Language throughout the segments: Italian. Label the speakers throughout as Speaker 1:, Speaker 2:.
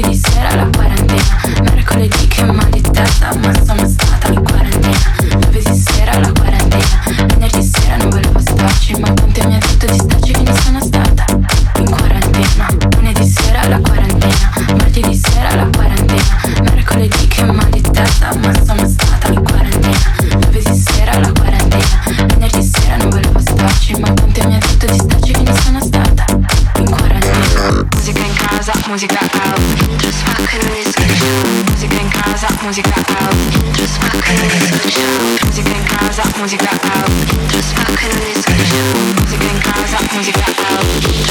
Speaker 1: martedì sera la quarantena. Mercoledì che mal di testa ma sono stata in quarantena. Giovedì sera la quarantena. Venerdì sera non volevo starci ma Ponte mi ha detto di starci che non sono stata In quarantena. Lunedì sera la quarantena. Martedì sera la quarantena. Mercoledì che mal di testa ma sono stata in quarantena. Giovedì sera la quarantena. Venerdì sera non volevo starci ma Ponte mi ha detto di starci che non sono stata In quarantena. Musica in casa, musica musica out, musica in casa, musica out, musica in casa, musica out.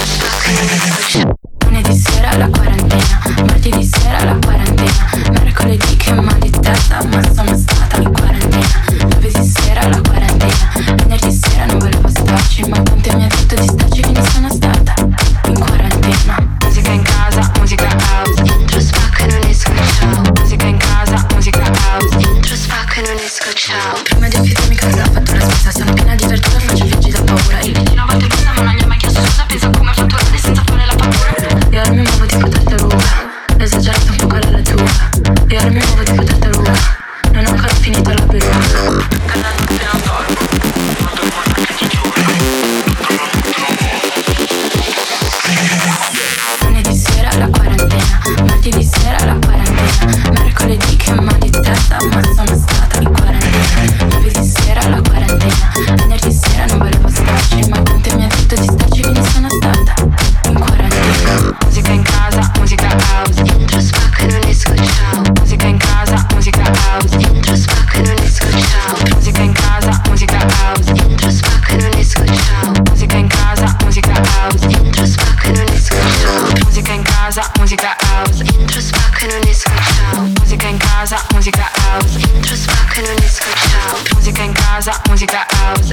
Speaker 1: Onde got house?